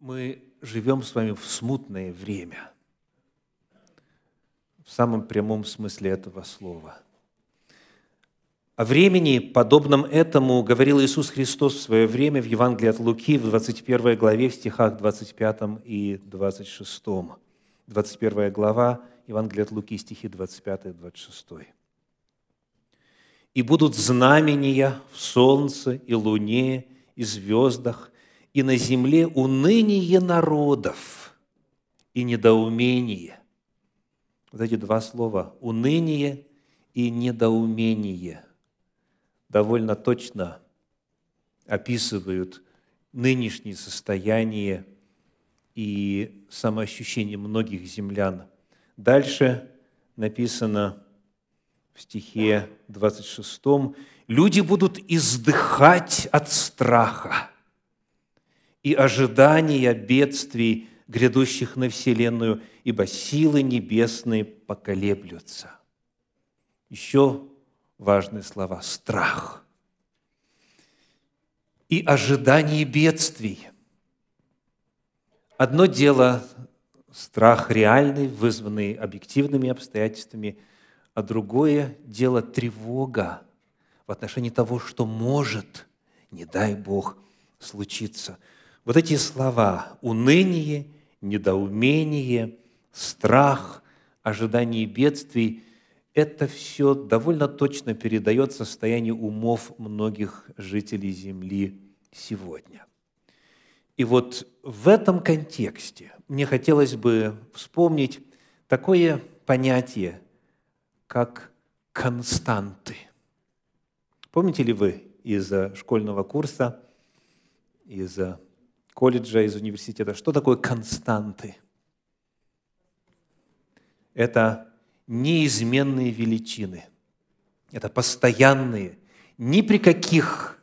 Мы живем с вами в смутное время, в самом прямом смысле этого слова. О времени, подобном этому, говорил Иисус Христос в свое время в Евангелии от Луки в 21 главе, в стихах 25 и 26. 21 глава, Евангелие от Луки, стихи 25 и 26. «И будут знамения в солнце и луне и звездах, и на земле уныние народов и недоумение. Вот эти два слова – уныние и недоумение – довольно точно описывают нынешнее состояние и самоощущение многих землян. Дальше написано в стихе 26, «Люди будут издыхать от страха, и ожидания бедствий, грядущих на Вселенную, ибо силы небесные поколеблются. Еще важные слова – страх и ожидание бедствий. Одно дело – страх реальный, вызванный объективными обстоятельствами, а другое дело – тревога в отношении того, что может, не дай Бог, случиться – вот эти слова – уныние, недоумение, страх, ожидание бедствий – это все довольно точно передает состояние умов многих жителей Земли сегодня. И вот в этом контексте мне хотелось бы вспомнить такое понятие, как константы. Помните ли вы из школьного курса, из колледжа, из университета, что такое константы? Это неизменные величины. Это постоянные, ни при каких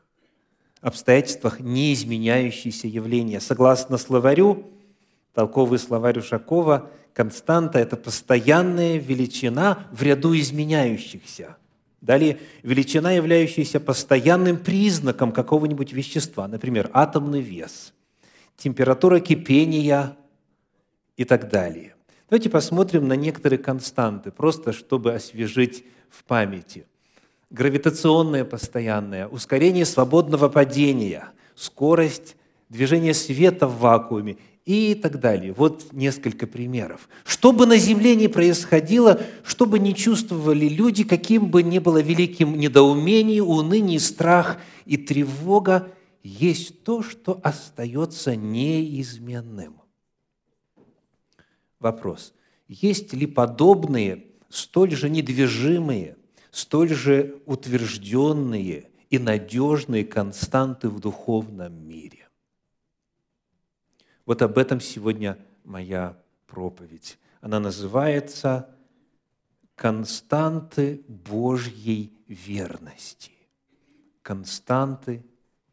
обстоятельствах не изменяющиеся явления. Согласно словарю, толковый словарь Ушакова, константа – это постоянная величина в ряду изменяющихся. Далее, величина, являющаяся постоянным признаком какого-нибудь вещества, например, атомный вес – температура кипения и так далее. Давайте посмотрим на некоторые константы, просто чтобы освежить в памяти. Гравитационное постоянное, ускорение свободного падения, скорость движения света в вакууме и так далее. Вот несколько примеров. Что бы на Земле ни происходило, что бы ни чувствовали люди, каким бы ни было великим недоумение, уныние, страх и тревога, есть то, что остается неизменным. Вопрос. Есть ли подобные, столь же недвижимые, столь же утвержденные и надежные константы в духовном мире? Вот об этом сегодня моя проповедь. Она называется «Константы Божьей верности». Константы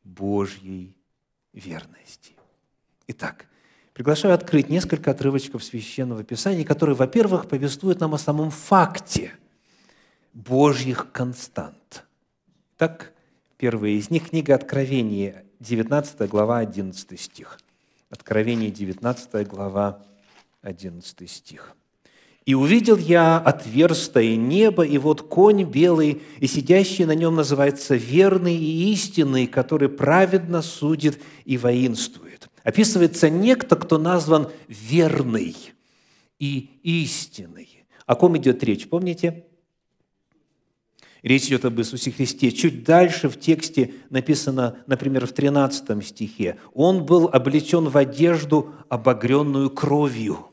Божьей верности. Итак, приглашаю открыть несколько отрывочков Священного Писания, которые, во-первых, повествуют нам о самом факте Божьих констант. Так, первые из них – книга Откровения, 19 глава, 11 стих. Откровение, 19 глава, 11 стих. И увидел я отверстое небо, и вот конь белый, и сидящий на нем называется верный и истинный, который праведно судит и воинствует. Описывается некто, кто назван верный и истинный. О ком идет речь, помните? Речь идет об Иисусе Христе. Чуть дальше в тексте написано, например, в 13 стихе, «Он был облечен в одежду, обогренную кровью».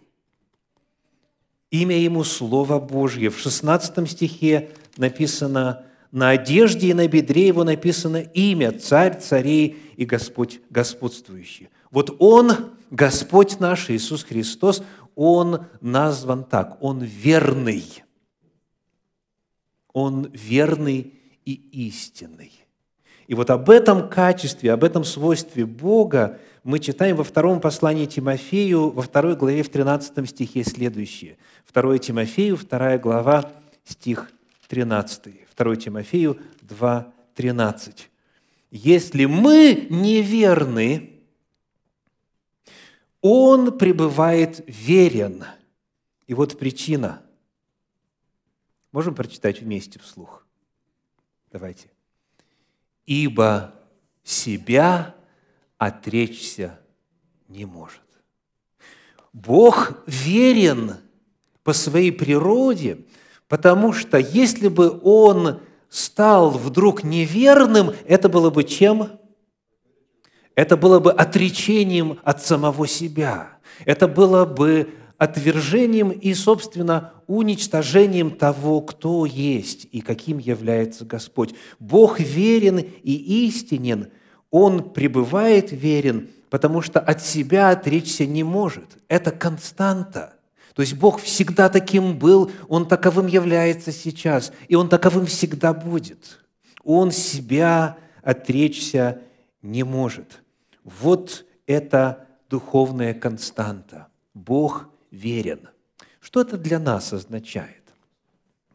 Имя ему Слово Божье. В 16 стихе написано, на одежде и на бедре его написано имя Царь царей и Господь господствующий. Вот Он, Господь наш Иисус Христос, Он назван так, Он верный. Он верный и истинный. И вот об этом качестве, об этом свойстве Бога мы читаем во втором послании Тимофею, во второй главе, в 13 стихе следующее. 2 Тимофею, вторая глава, стих 13. 2 Тимофею 2, 13. «Если мы неверны, Он пребывает верен. И вот причина. Можем прочитать вместе вслух? Давайте. «Ибо себя отречься не может». Бог верен по своей природе, потому что если бы Он стал вдруг неверным, это было бы чем? Это было бы отречением от самого себя. Это было бы отвержением и, собственно, уничтожением того, кто есть и каким является Господь. Бог верен и истинен, Он пребывает верен, потому что от себя отречься не может. Это константа. То есть Бог всегда таким был, Он таковым является сейчас, и Он таковым всегда будет. Он себя отречься не может. Вот это духовная константа. Бог верен. Что это для нас означает?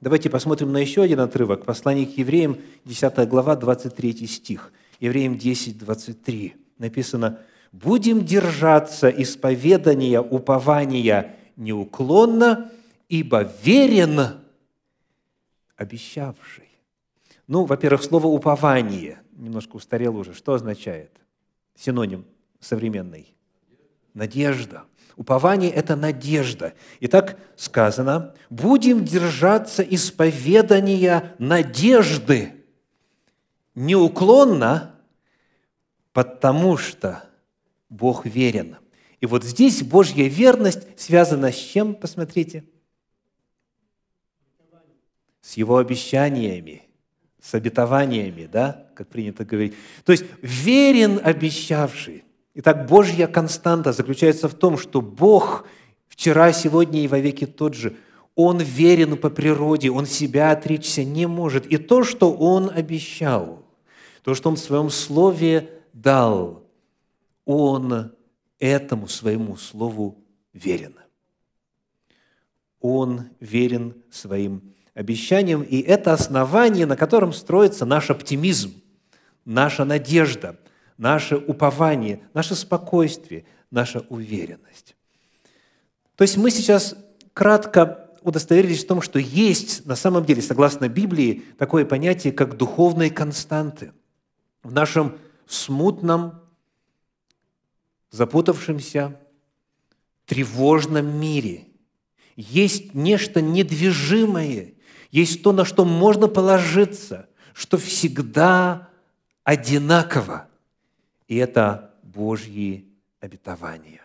Давайте посмотрим на еще один отрывок. Послание к евреям, 10 глава, 23 стих. Евреям 10, 23. Написано, «Будем держаться исповедания, упования неуклонно, ибо верен обещавший». Ну, во-первых, слово «упование» немножко устарело уже. Что означает? Синоним современный. Надежда. Упование – это надежда. И так сказано, будем держаться исповедания надежды неуклонно, потому что Бог верен. И вот здесь Божья верность связана с чем? Посмотрите. С Его обещаниями, с обетованиями, да, как принято говорить. То есть верен обещавший. Итак, Божья константа заключается в том, что Бог вчера, сегодня и вовеки тот же. Он верен по природе, Он себя отречься не может. И то, что Он обещал, то, что Он в Своем Слове дал, Он этому Своему Слову верен. Он верен своим обещаниям, и это основание, на котором строится наш оптимизм, наша надежда – наше упование, наше спокойствие, наша уверенность. То есть мы сейчас кратко удостоверились в том, что есть на самом деле, согласно Библии, такое понятие, как духовные константы. В нашем смутном, запутавшемся, тревожном мире есть нечто недвижимое, есть то, на что можно положиться, что всегда одинаково – и это Божьи обетования.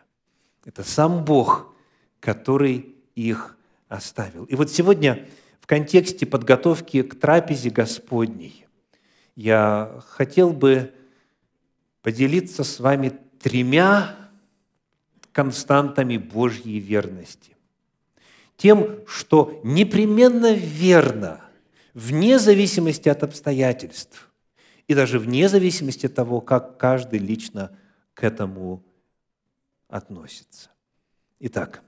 Это сам Бог, который их оставил. И вот сегодня в контексте подготовки к трапезе Господней я хотел бы поделиться с вами тремя константами Божьей верности. Тем, что непременно верно, вне зависимости от обстоятельств – и даже вне зависимости от того, как каждый лично к этому относится. Итак,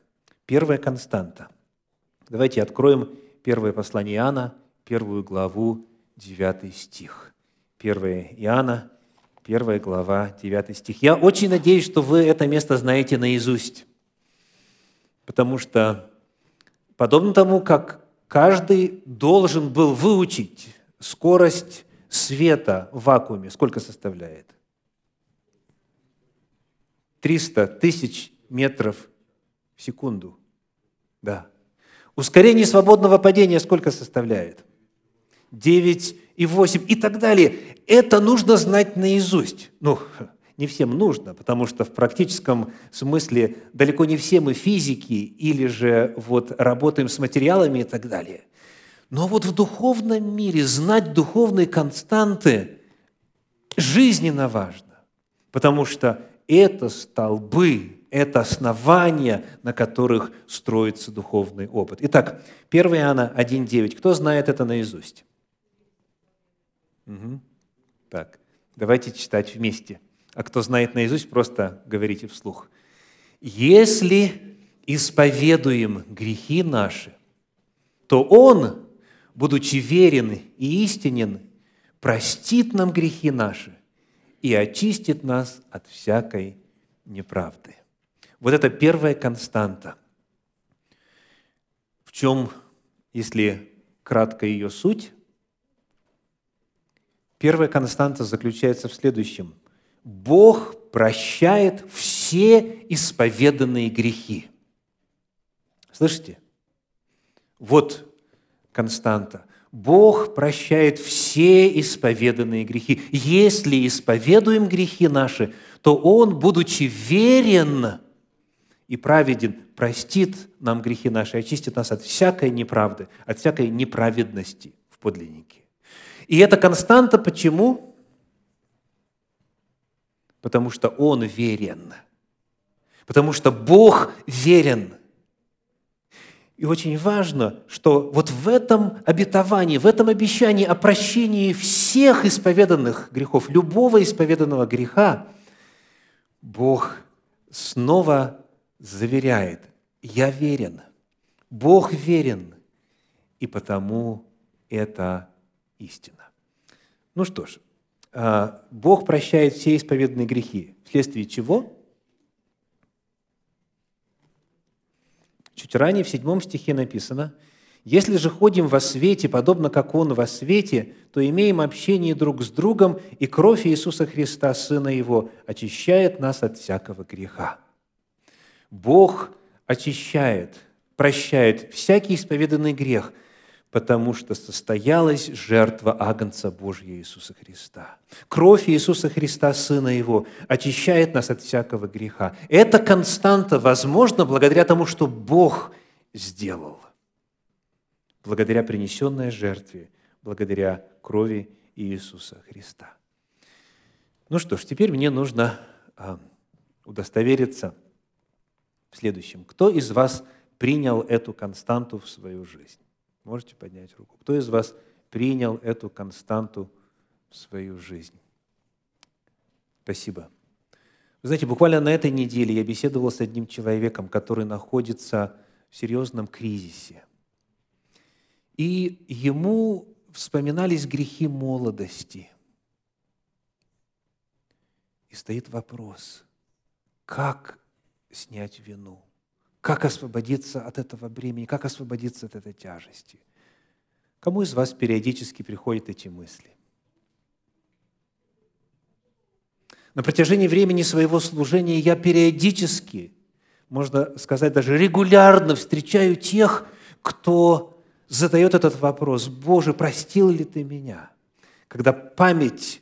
первая константа. Давайте откроем первое послание Иоанна, первую главу, 9 стих. 1 Иоанна, первая глава, 9 стих. Я очень надеюсь, что вы это место знаете наизусть, потому что подобно тому, как каждый должен был выучить скорость света в вакууме сколько составляет? 300 тысяч метров в секунду. Да. Ускорение свободного падения сколько составляет? 9 и 8 и так далее. Это нужно знать наизусть. Ну, не всем нужно, потому что в практическом смысле далеко не все мы физики или же вот работаем с материалами и так далее. Но вот в духовном мире знать духовные константы жизненно важно, потому что это столбы, это основания, на которых строится духовный опыт. Итак, 1 Иоанна 1.9. Кто знает это наизусть? Угу. Так, давайте читать вместе. А кто знает наизусть, просто говорите вслух. «Если исповедуем грехи наши, то Он, будучи верен и истинен, простит нам грехи наши и очистит нас от всякой неправды. Вот это первая константа. В чем, если кратко ее суть, первая константа заключается в следующем. Бог прощает все исповеданные грехи. Слышите? Вот константа. Бог прощает все исповеданные грехи. Если исповедуем грехи наши, то Он, будучи верен и праведен, простит нам грехи наши, очистит нас от всякой неправды, от всякой неправедности в подлиннике. И это константа почему? Потому что Он верен. Потому что Бог верен – и очень важно, что вот в этом обетовании, в этом обещании о прощении всех исповеданных грехов, любого исповеданного греха, Бог снова заверяет, я верен, Бог верен, и потому это истина. Ну что ж, а, Бог прощает все исповеданные грехи, вследствие чего? Чуть ранее в седьмом стихе написано, «Если же ходим во свете, подобно как Он во свете, то имеем общение друг с другом, и кровь Иисуса Христа, Сына Его, очищает нас от всякого греха». Бог очищает, прощает всякий исповеданный грех – потому что состоялась жертва Агнца Божьего Иисуса Христа. Кровь Иисуса Христа, Сына Его, очищает нас от всякого греха. Эта константа возможна благодаря тому, что Бог сделал. Благодаря принесенной жертве, благодаря крови Иисуса Христа. Ну что ж, теперь мне нужно а, удостовериться в следующем. Кто из вас принял эту константу в свою жизнь? Можете поднять руку. Кто из вас принял эту константу в свою жизнь? Спасибо. Вы знаете, буквально на этой неделе я беседовал с одним человеком, который находится в серьезном кризисе. И ему вспоминались грехи молодости. И стоит вопрос, как снять вину – как освободиться от этого бремени, как освободиться от этой тяжести. Кому из вас периодически приходят эти мысли? На протяжении времени своего служения я периодически, можно сказать даже регулярно встречаю тех, кто задает этот вопрос, «Боже, простил ли Ты меня?» Когда память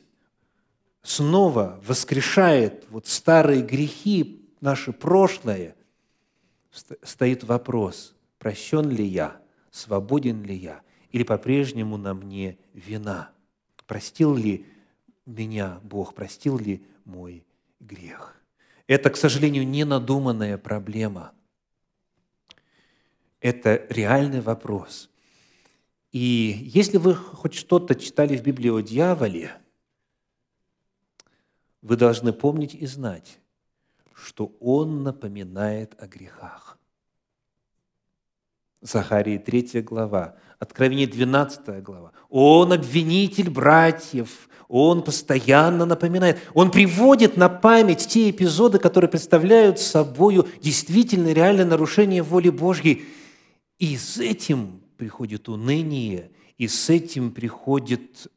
снова воскрешает вот старые грехи, наше прошлое – стоит вопрос, прощен ли я, свободен ли я, или по-прежнему на мне вина. Простил ли меня Бог, простил ли мой грех? Это, к сожалению, не надуманная проблема. Это реальный вопрос. И если вы хоть что-то читали в Библии о дьяволе, вы должны помнить и знать, что он напоминает о грехах. Захарии 3 глава, Откровение 12 глава. Он обвинитель братьев, он постоянно напоминает, он приводит на память те эпизоды, которые представляют собой действительно реальное нарушение воли Божьей. И с этим приходит уныние, и с этим приходит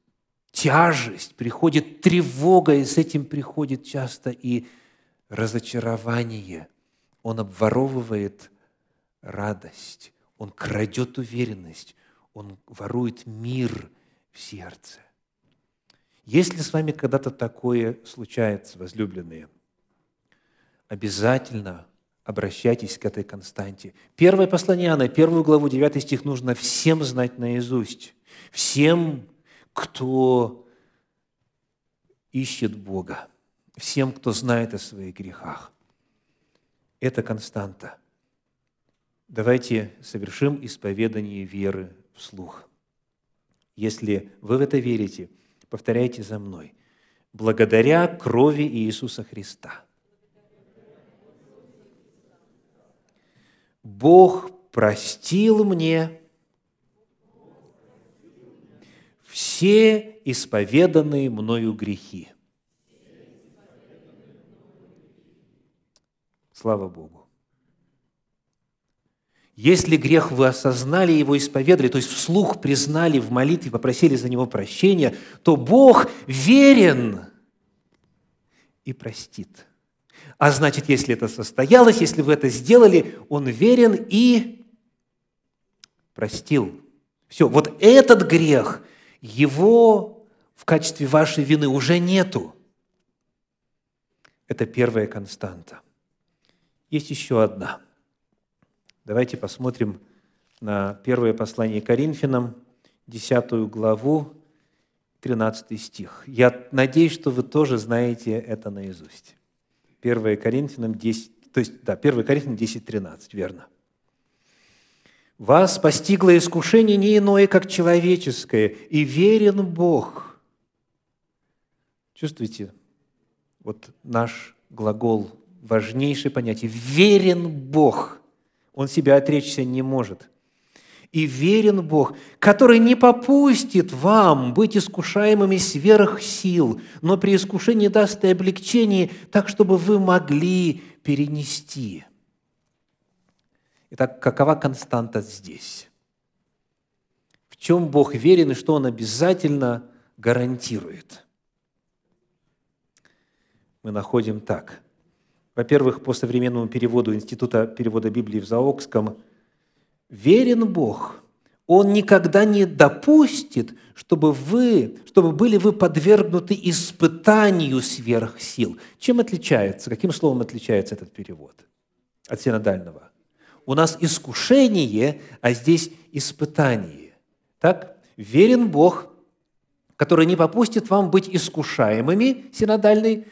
тяжесть, приходит тревога, и с этим приходит часто и разочарование, он обворовывает радость, он крадет уверенность, он ворует мир в сердце. Если с вами когда-то такое случается, возлюбленные, обязательно обращайтесь к этой константе. Первое послание Иоанна, первую главу, 9 стих нужно всем знать наизусть. Всем, кто ищет Бога всем, кто знает о своих грехах. Это константа. Давайте совершим исповедание веры вслух. Если вы в это верите, повторяйте за мной. Благодаря крови Иисуса Христа Бог простил мне все исповеданные мною грехи. Слава Богу. Если грех вы осознали его, исповедали, то есть вслух признали в молитве, попросили за него прощения, то Бог верен и простит. А значит, если это состоялось, если вы это сделали, Он верен и простил. Все, вот этот грех, его в качестве вашей вины уже нету. Это первая константа. Есть еще одна. Давайте посмотрим на первое послание Коринфянам, 10 главу, 13 стих. Я надеюсь, что вы тоже знаете это наизусть. 1 Коринфянам 10, то есть, да, 1 Коринфянам 10, 13, верно. «Вас постигло искушение не иное, как человеческое, и верен Бог». Чувствуете, вот наш глагол важнейшее понятие. Верен Бог. Он себя отречься не может. И верен Бог, который не попустит вам быть искушаемыми сверх сил, но при искушении даст и облегчение, так, чтобы вы могли перенести. Итак, какова константа здесь? В чем Бог верен и что Он обязательно гарантирует? Мы находим так – во-первых, по современному переводу Института перевода Библии в Заокском, верен Бог. Он никогда не допустит, чтобы вы, чтобы были вы подвергнуты испытанию сверх сил. Чем отличается, каким словом отличается этот перевод от синодального? У нас искушение, а здесь испытание. Так? Верен Бог, который не попустит вам быть искушаемыми, синодальный,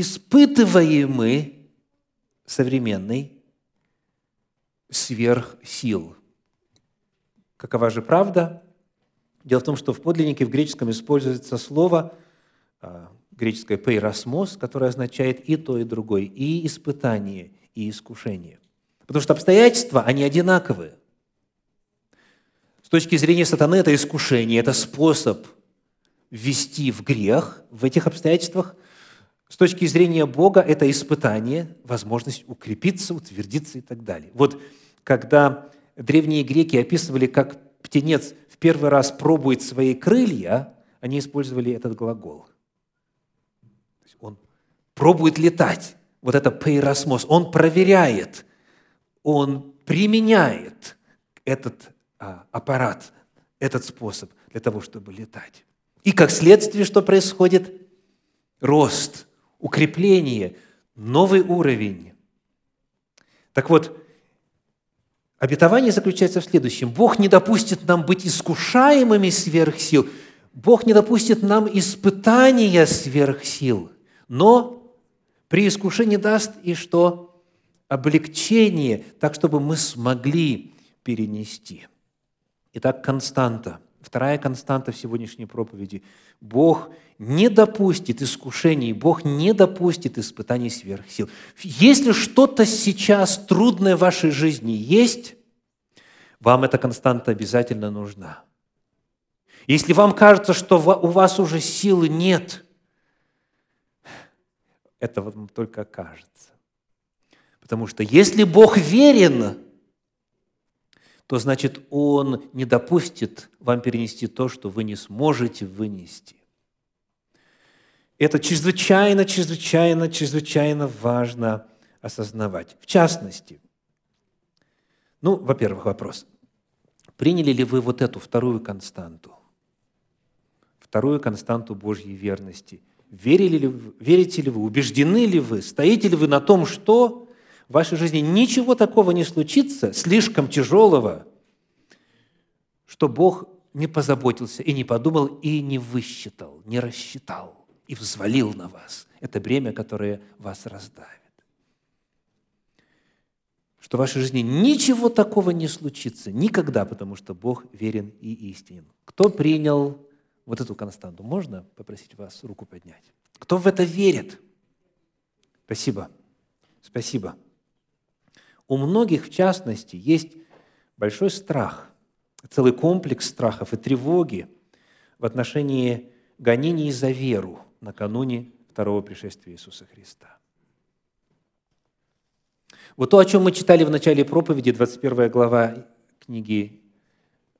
испытываемы современной сверхсил. Какова же правда? Дело в том, что в подлиннике в греческом используется слово, а, греческое «пейросмос», которое означает и то, и другое, и испытание, и искушение. Потому что обстоятельства, они одинаковые. С точки зрения сатаны это искушение, это способ ввести в грех в этих обстоятельствах – с точки зрения Бога это испытание, возможность укрепиться, утвердиться и так далее. Вот когда древние греки описывали, как птенец в первый раз пробует свои крылья, они использовали этот глагол. Он пробует летать. Вот это пейросмос. Он проверяет, он применяет этот а, аппарат, этот способ для того, чтобы летать. И как следствие, что происходит? Рост – укрепление, новый уровень. Так вот, обетование заключается в следующем. Бог не допустит нам быть искушаемыми сверх сил. Бог не допустит нам испытания сверх сил. Но при искушении даст и что? Облегчение, так, чтобы мы смогли перенести. Итак, константа. Вторая константа в сегодняшней проповеди. Бог не допустит искушений, Бог не допустит испытаний сверх сил. Если что-то сейчас трудное в вашей жизни есть, вам эта константа обязательно нужна. Если вам кажется, что у вас уже силы нет, это вам только кажется. Потому что если Бог верен, то значит Он не допустит вам перенести то, что вы не сможете вынести. Это чрезвычайно, чрезвычайно, чрезвычайно важно осознавать. В частности, ну, во-первых, вопрос. Приняли ли вы вот эту вторую константу? Вторую константу Божьей верности. Верили ли верите ли вы, убеждены ли вы, стоите ли вы на том, что в вашей жизни ничего такого не случится, слишком тяжелого, что Бог не позаботился и не подумал, и не высчитал, не рассчитал и взвалил на вас это бремя, которое вас раздавит. Что в вашей жизни ничего такого не случится никогда, потому что Бог верен и истинен. Кто принял вот эту константу? Можно попросить вас руку поднять? Кто в это верит? Спасибо. Спасибо. У многих, в частности, есть большой страх, целый комплекс страхов и тревоги в отношении гонений за веру, накануне второго пришествия Иисуса Христа. Вот то, о чем мы читали в начале проповеди, 21 глава книги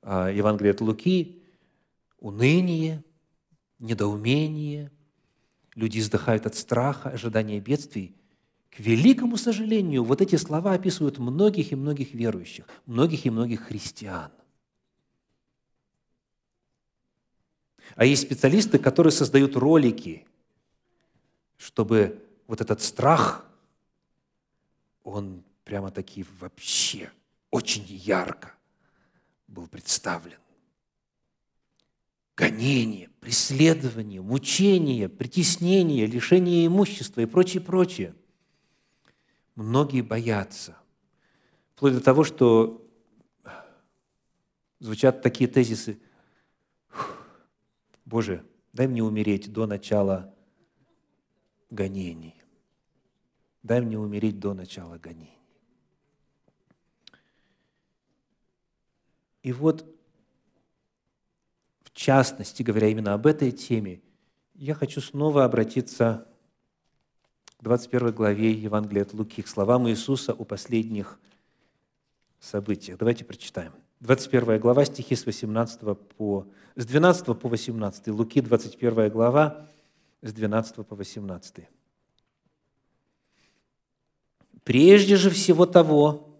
а, Евангелия от Луки, уныние, недоумение, люди издыхают от страха, ожидания бедствий. К великому сожалению, вот эти слова описывают многих и многих верующих, многих и многих христиан. А есть специалисты, которые создают ролики, чтобы вот этот страх, он прямо-таки вообще очень ярко был представлен. Гонение, преследование, мучение, притеснение, лишение имущества и прочее, прочее. Многие боятся. Вплоть до того, что звучат такие тезисы – Боже, дай мне умереть до начала гонений. Дай мне умереть до начала гонений. И вот, в частности, говоря именно об этой теме, я хочу снова обратиться к 21 главе Евангелия от Луки, к словам Иисуса о последних событиях. Давайте прочитаем. 21 глава, стихи с, 18 по, с 12 по 18. Луки, 21 глава, с 12 по 18. «Прежде же всего того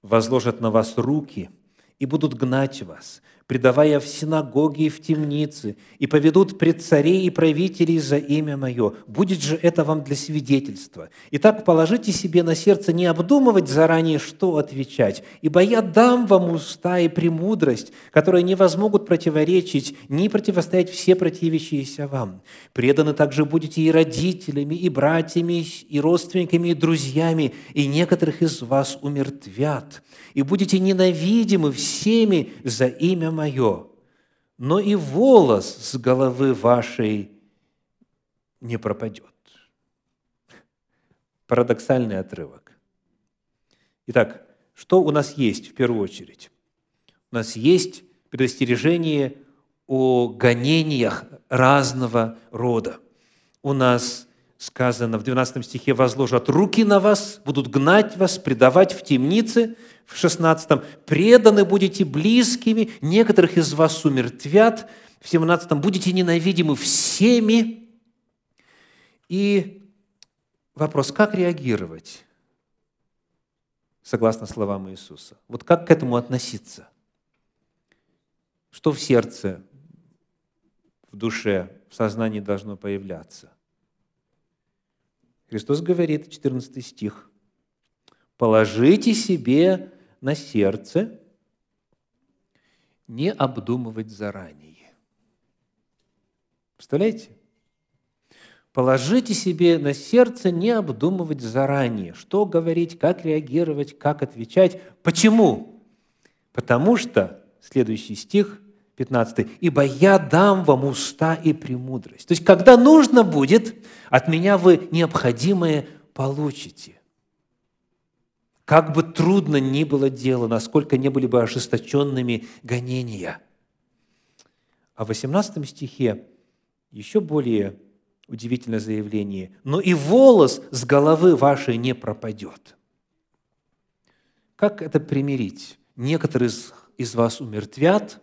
возложат на вас руки и будут гнать вас, предавая в синагоги и в темницы, и поведут пред царей и правителей за имя Мое. Будет же это вам для свидетельства. Итак, положите себе на сердце не обдумывать заранее, что отвечать, ибо я дам вам уста и премудрость, которые не возмогут противоречить, ни противостоять все противящиеся вам. Преданы также будете и родителями, и братьями, и родственниками, и друзьями, и некоторых из вас умертвят, и будете ненавидимы всеми за имя мое, но и волос с головы вашей не пропадет. Парадоксальный отрывок. Итак, что у нас есть в первую очередь? У нас есть предостережение о гонениях разного рода. У нас сказано в 12 стихе, возложат руки на вас, будут гнать вас, предавать в темнице. В 16 преданы будете близкими, некоторых из вас умертвят. В 17 будете ненавидимы всеми. И вопрос, как реагировать, согласно словам Иисуса? Вот как к этому относиться? Что в сердце, в душе, в сознании должно появляться? Христос говорит, 14 стих, «Положите себе на сердце не обдумывать заранее». Представляете? Положите себе на сердце не обдумывать заранее, что говорить, как реагировать, как отвечать. Почему? Потому что, следующий стих, 15. «Ибо я дам вам уста и премудрость». То есть, когда нужно будет, от меня вы необходимое получите. Как бы трудно ни было дело, насколько не были бы ожесточенными гонения. А в 18 стихе еще более удивительное заявление. «Но и волос с головы вашей не пропадет». Как это примирить? Некоторые из, из вас умертвят,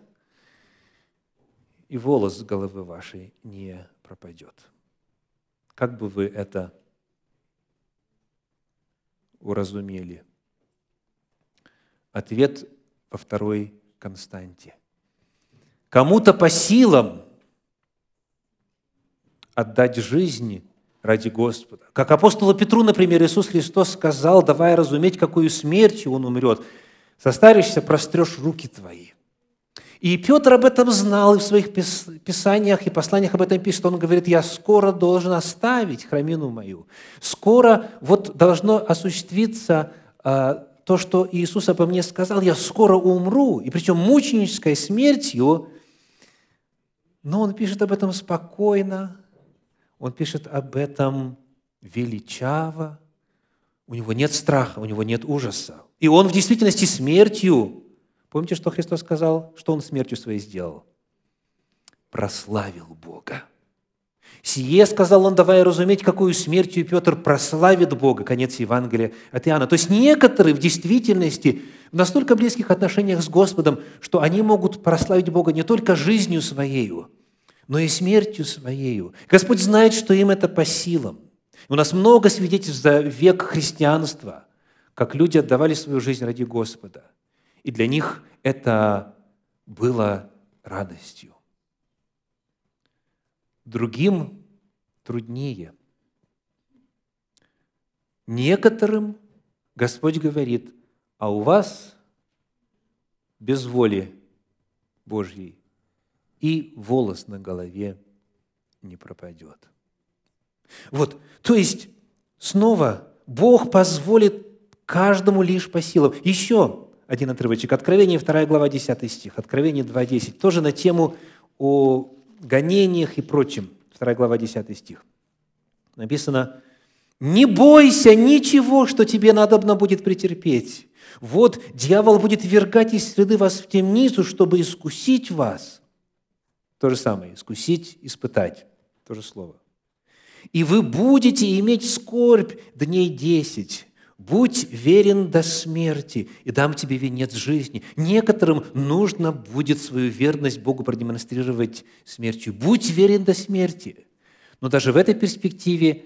и волос с головы вашей не пропадет. Как бы вы это уразумели? Ответ во второй константе. Кому-то по силам отдать жизнь ради Господа. Как апостолу Петру, например, Иисус Христос сказал, давая разуметь, какую смертью он умрет, состаришься, прострешь руки твои – и Петр об этом знал, и в своих писаниях и посланиях об этом пишет. Он говорит, я скоро должен оставить храмину мою. Скоро вот должно осуществиться а, то, что Иисус обо мне сказал, я скоро умру, и причем мученической смертью, но он пишет об этом спокойно, он пишет об этом величаво, у него нет страха, у него нет ужаса. И он в действительности смертью Помните, что Христос сказал? Что Он смертью своей сделал? Прославил Бога. Сие, сказал он, давая разуметь, какую смертью Петр прославит Бога. Конец Евангелия от Иоанна. То есть некоторые в действительности в настолько близких отношениях с Господом, что они могут прославить Бога не только жизнью своею, но и смертью своею. Господь знает, что им это по силам. У нас много свидетельств за век христианства, как люди отдавали свою жизнь ради Господа. И для них это было радостью. Другим труднее. Некоторым Господь говорит, а у вас без воли Божьей и волос на голове не пропадет. Вот, то есть, снова Бог позволит каждому лишь по силам. Еще один отрывочек. Откровение, 2 глава, 10 стих. Откровение 2.10. Тоже на тему о гонениях и прочем. 2 глава, 10 стих. Написано, «Не бойся ничего, что тебе надобно будет претерпеть. Вот дьявол будет вергать из среды вас в темницу, чтобы искусить вас». То же самое, искусить, испытать. То же слово. «И вы будете иметь скорбь дней десять. Будь верен до смерти, и дам тебе венец жизни. Некоторым нужно будет свою верность Богу продемонстрировать смертью. Будь верен до смерти. Но даже в этой перспективе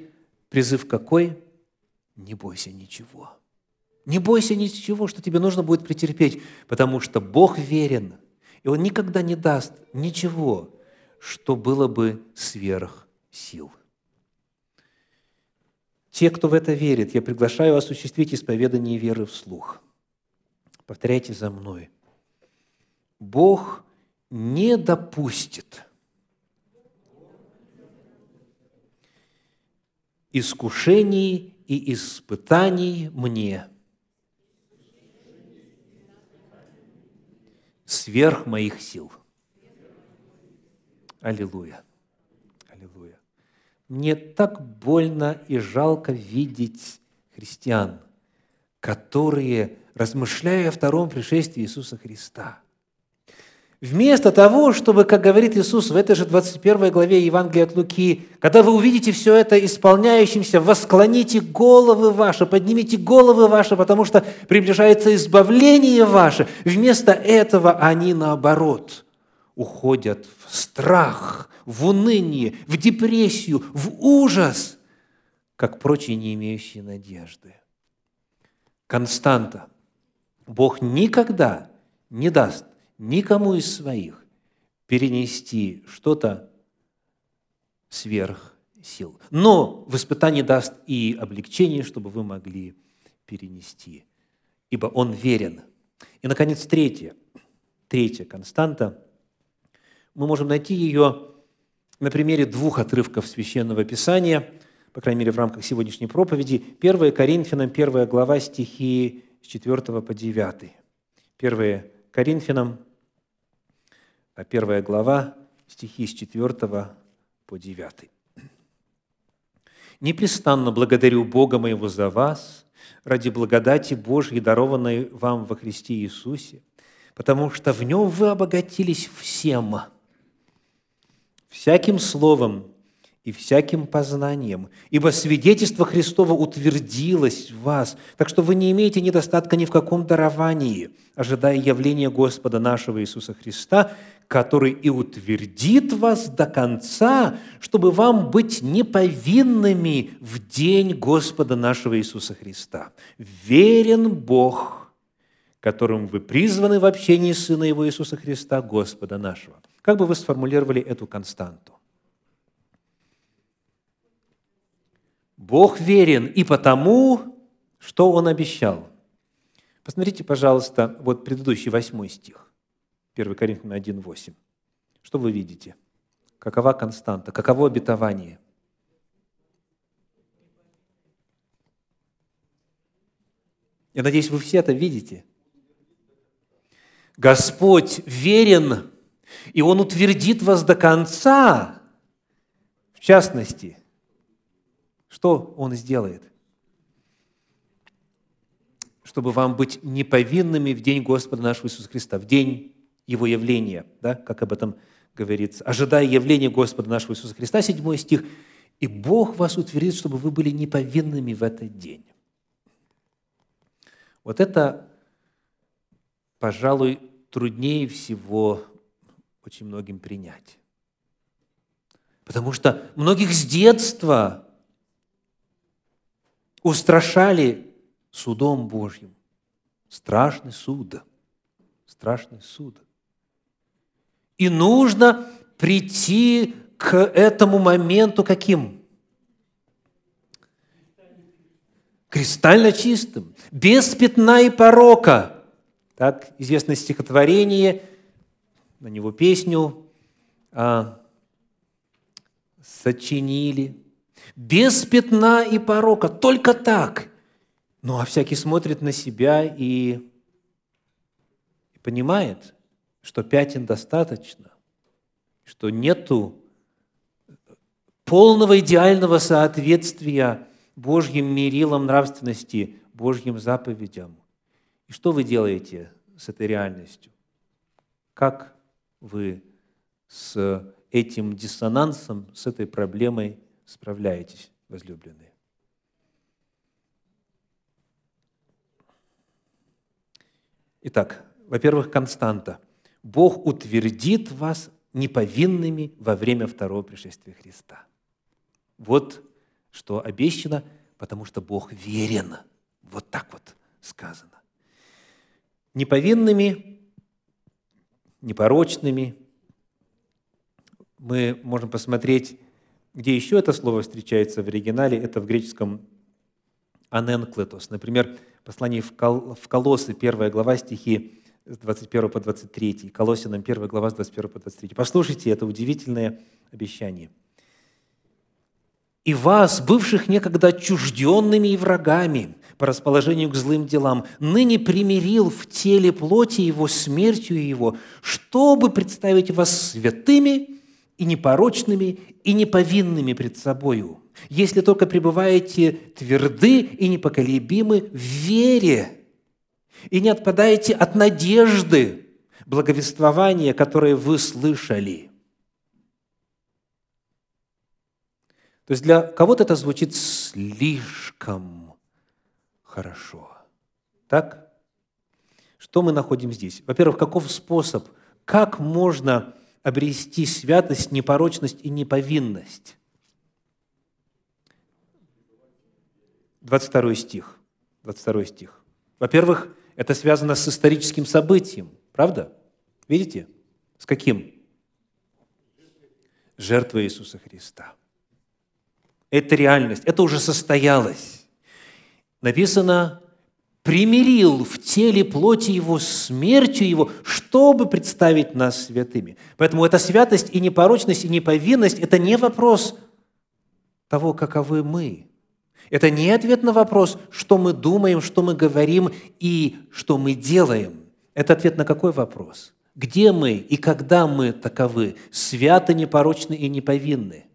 призыв какой? Не бойся ничего. Не бойся ничего, что тебе нужно будет претерпеть, потому что Бог верен, и Он никогда не даст ничего, что было бы сверх сил. Те, кто в это верит, я приглашаю осуществить исповедание веры вслух. Повторяйте за мной. Бог не допустит искушений и испытаний мне сверх моих сил. Аллилуйя. Мне так больно и жалко видеть христиан, которые, размышляя о втором пришествии Иисуса Христа, вместо того, чтобы, как говорит Иисус в этой же 21 главе Евангелия от Луки, когда вы увидите все это исполняющимся, восклоните головы ваши, поднимите головы ваши, потому что приближается избавление ваше. Вместо этого они, наоборот, уходят в страх, в уныние, в депрессию, в ужас, как прочие, не имеющие надежды. Константа. Бог никогда не даст никому из своих перенести что-то сверх сил. Но в испытании даст и облегчение, чтобы вы могли перенести. Ибо Он верен. И, наконец, третье. Третья константа. Мы можем найти ее на примере двух отрывков Священного Писания, по крайней мере, в рамках сегодняшней проповеди. 1 Коринфянам, 1 глава, стихи с 4 по 9. 1 Коринфянам, 1 а глава, стихи с 4 по 9. «Непрестанно благодарю Бога моего за вас, ради благодати Божьей, дарованной вам во Христе Иисусе, потому что в Нем вы обогатились всем – всяким словом и всяким познанием, ибо свидетельство Христово утвердилось в вас, так что вы не имеете недостатка ни в каком даровании, ожидая явления Господа нашего Иисуса Христа, который и утвердит вас до конца, чтобы вам быть неповинными в день Господа нашего Иисуса Христа. Верен Бог, которым вы призваны в общении Сына Его Иисуса Христа, Господа нашего. Как бы вы сформулировали эту константу? Бог верен и потому, что Он обещал. Посмотрите, пожалуйста, вот предыдущий восьмой стих, 1 Коринфянам 1,8. Что вы видите? Какова константа? Каково обетование? Я надеюсь, вы все это видите. Господь верен и Он утвердит вас до конца. В частности, что Он сделает? Чтобы вам быть неповинными в день Господа нашего Иисуса Христа, в день Его явления, да, как об этом говорится, ожидая явления Господа нашего Иисуса Христа, 7 стих, «И Бог вас утвердит, чтобы вы были неповинными в этот день». Вот это, пожалуй, труднее всего очень многим принять. Потому что многих с детства устрашали судом Божьим. Страшный суд. Страшный суд. И нужно прийти к этому моменту каким? Кристально чистым, без пятна и порока. Так, известное стихотворение, на него песню а, сочинили. Без пятна и порока, только так. Ну, а всякий смотрит на себя и, и понимает, что пятен достаточно, что нету полного идеального соответствия Божьим мерилам нравственности, Божьим заповедям. И что вы делаете с этой реальностью? Как вы с этим диссонансом, с этой проблемой справляетесь, возлюбленные? Итак, во-первых, константа. Бог утвердит вас неповинными во время второго пришествия Христа. Вот что обещано, потому что Бог верен. Вот так вот сказано. Неповинными, непорочными. Мы можем посмотреть, где еще это слово встречается в оригинале. Это в греческом аненклетос. Например, послание в Колосы, первая глава, стихи с 21 по 23. Колосинам 1 глава с 21 по 23. Послушайте это удивительное обещание – и вас, бывших некогда отчужденными и врагами по расположению к злым делам, ныне примирил в теле плоти его смертью его, чтобы представить вас святыми и непорочными и неповинными пред собою, если только пребываете тверды и непоколебимы в вере и не отпадаете от надежды благовествования, которое вы слышали – То есть для кого-то это звучит слишком хорошо. Так? Что мы находим здесь? Во-первых, каков способ, как можно обрести святость, непорочность и неповинность? 22 стих. 22 стих. Во-первых, это связано с историческим событием, правда? Видите? С каким? Жертва Иисуса Христа. Это реальность, это уже состоялось. Написано, примирил в теле плоти его смертью его, чтобы представить нас святыми. Поэтому эта святость и непорочность, и неповинность – это не вопрос того, каковы мы. Это не ответ на вопрос, что мы думаем, что мы говорим и что мы делаем. Это ответ на какой вопрос? Где мы и когда мы таковы, святы, непорочны и неповинны?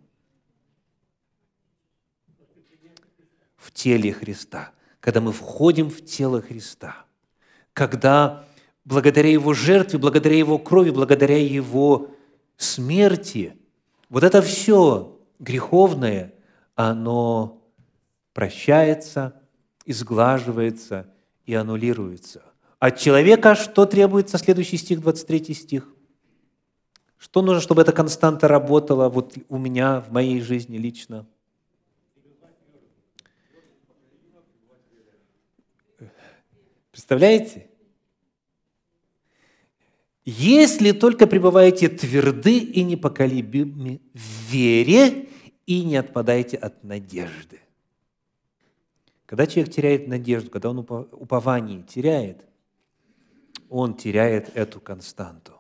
в теле Христа, когда мы входим в тело Христа, когда благодаря Его жертве, благодаря Его крови, благодаря Его смерти, вот это все греховное, оно прощается, изглаживается и аннулируется. От человека что требуется? Следующий стих, 23 стих. Что нужно, чтобы эта константа работала вот у меня, в моей жизни лично – Представляете? Если только пребываете тверды и непоколебимы в вере и не отпадаете от надежды. Когда человек теряет надежду, когда он упование теряет, он теряет эту константу.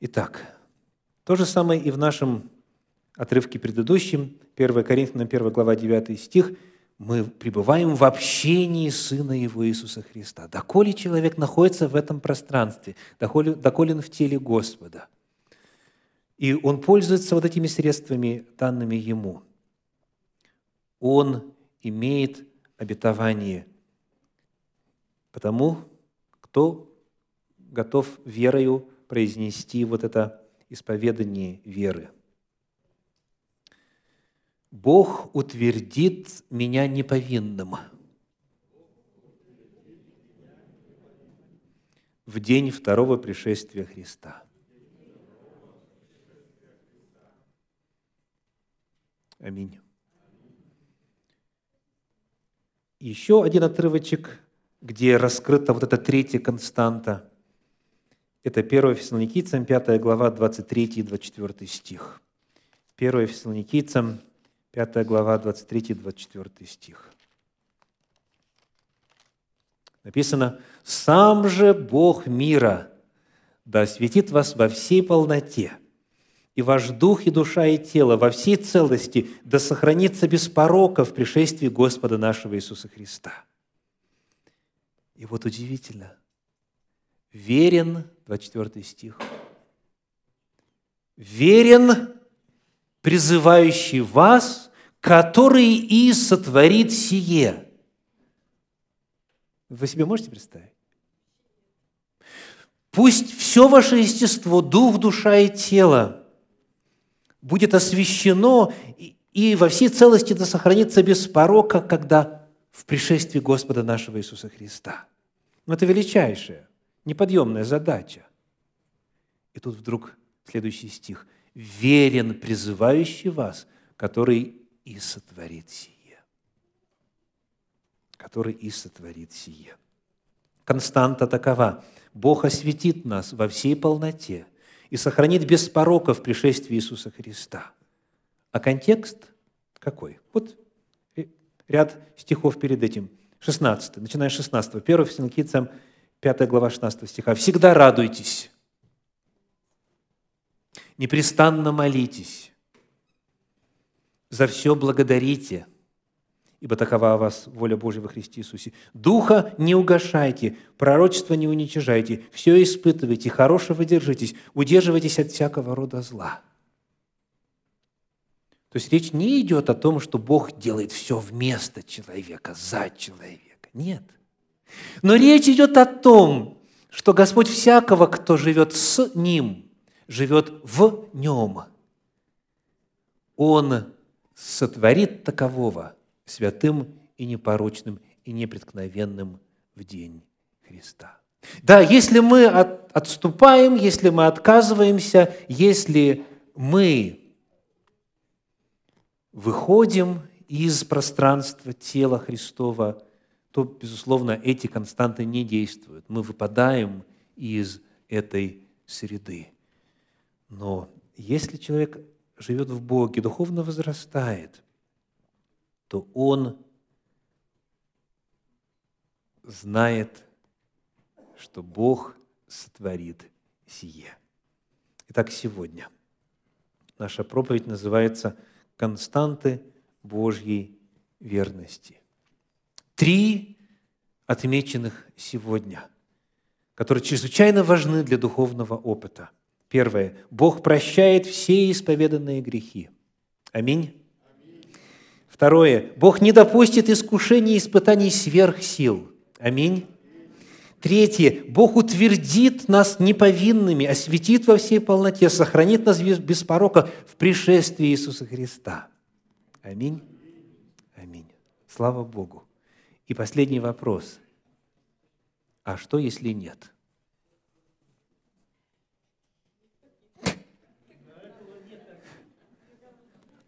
Итак, то же самое и в нашем отрывке предыдущем, 1 Коринфянам 1 глава 9 стих – мы пребываем в общении Сына Его Иисуса Христа. Доколе человек находится в этом пространстве, доколе, доколе он в теле Господа. И он пользуется вот этими средствами, данными ему. Он имеет обетование. Потому, кто готов верою произнести вот это исповедании веры. Бог утвердит меня неповинным в день второго пришествия Христа. Аминь. Еще один отрывочек, где раскрыта вот эта третья константа. Это 1 Фессалоникийцам, 5 глава, 23 и 24 стих. 1 Фессалоникийцам, 5 глава, 23 и 24 стих. Написано, «Сам же Бог мира да осветит вас во всей полноте, и ваш дух и душа и тело во всей целости да сохранится без порока в пришествии Господа нашего Иисуса Христа». И вот удивительно, верен, 24 стих, верен призывающий вас, который и сотворит сие. Вы себе можете представить? Пусть все ваше естество, дух, душа и тело будет освящено и во всей целости да сохранится без порока, когда в пришествии Господа нашего Иисуса Христа. Но это величайшая, неподъемная задача. И тут вдруг следующий стих. «Верен призывающий вас, который и сотворит сие» который и сотворит сие. Константа такова. Бог осветит нас во всей полноте и сохранит без порока в пришествии Иисуса Христа. А контекст какой? Вот ряд стихов перед этим. 16, начиная с 16. 1 Фессалоникийцам, 5 глава 16 стиха. «Всегда радуйтесь, непрестанно молитесь, за все благодарите, ибо такова у вас воля Божья во Христе Иисусе. Духа не угошайте, пророчество не уничижайте, все испытывайте, хорошего держитесь, удерживайтесь от всякого рода зла». То есть речь не идет о том, что Бог делает все вместо человека, за человека. Нет. Но речь идет о том, что Господь всякого, кто живет с Ним, живет в Нем. Он сотворит такового – святым и непорочным и непреткновенным в день Христа. Да, если мы от, отступаем, если мы отказываемся, если мы выходим из пространства тела Христова, то, безусловно, эти константы не действуют. Мы выпадаем из этой среды. Но если человек живет в Боге, духовно возрастает – то он знает, что Бог сотворит сие. Итак, сегодня наша проповедь называется «Константы Божьей верности». Три отмеченных сегодня, которые чрезвычайно важны для духовного опыта. Первое. Бог прощает все исповеданные грехи. Аминь. Второе. Бог не допустит искушений и испытаний сверх сил. Аминь. Третье. Бог утвердит нас неповинными, осветит во всей полноте, сохранит нас без порока в пришествии Иисуса Христа. Аминь. Аминь. Слава Богу. И последний вопрос. А что, если нет?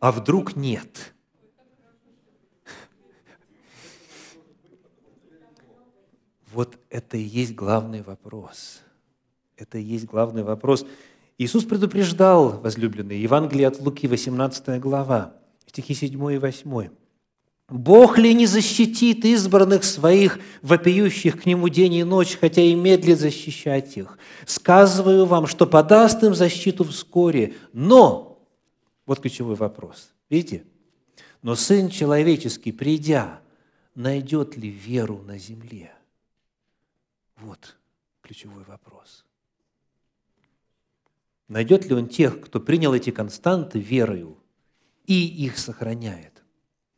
А вдруг нет? Вот это и есть главный вопрос. Это и есть главный вопрос. Иисус предупреждал, возлюбленные, Евангелие от Луки, 18 глава, стихи 7 и 8. «Бог ли не защитит избранных своих, вопиющих к Нему день и ночь, хотя и медлит защищать их? Сказываю вам, что подаст им защиту вскоре, но...» Вот ключевой вопрос. Видите? «Но Сын Человеческий, придя, найдет ли веру на земле?» Вот ключевой вопрос. Найдет ли он тех, кто принял эти константы верою и их сохраняет?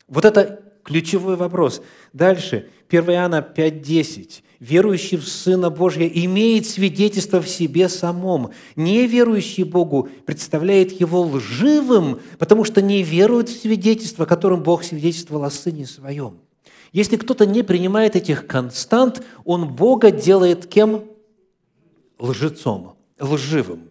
Вот это ключевой вопрос. Дальше, 1 Иоанна 5.10. «Верующий в Сына Божия имеет свидетельство в себе самом. Неверующий Богу представляет его лживым, потому что не верует в свидетельство, которым Бог свидетельствовал о Сыне Своем». Если кто-то не принимает этих констант, он Бога делает кем? Лжецом, лживым.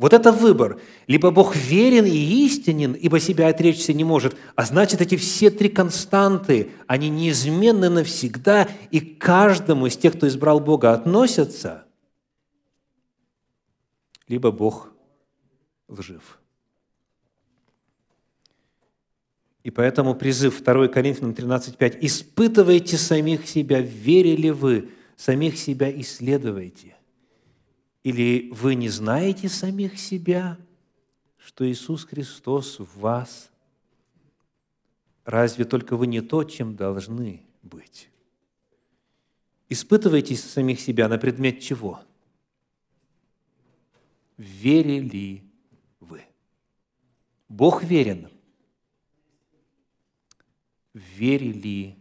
Вот это выбор. Либо Бог верен и истинен, ибо себя отречься не может, а значит, эти все три константы, они неизменны навсегда, и к каждому из тех, кто избрал Бога, относятся, либо Бог лжив. И поэтому призыв 2 Коринфянам 13:5 «Испытывайте самих себя, верили вы, самих себя исследуйте». Или вы не знаете самих себя, что Иисус Христос в вас? Разве только вы не то, чем должны быть? Испытывайте самих себя на предмет чего? Верили вы? Бог верен. Верили.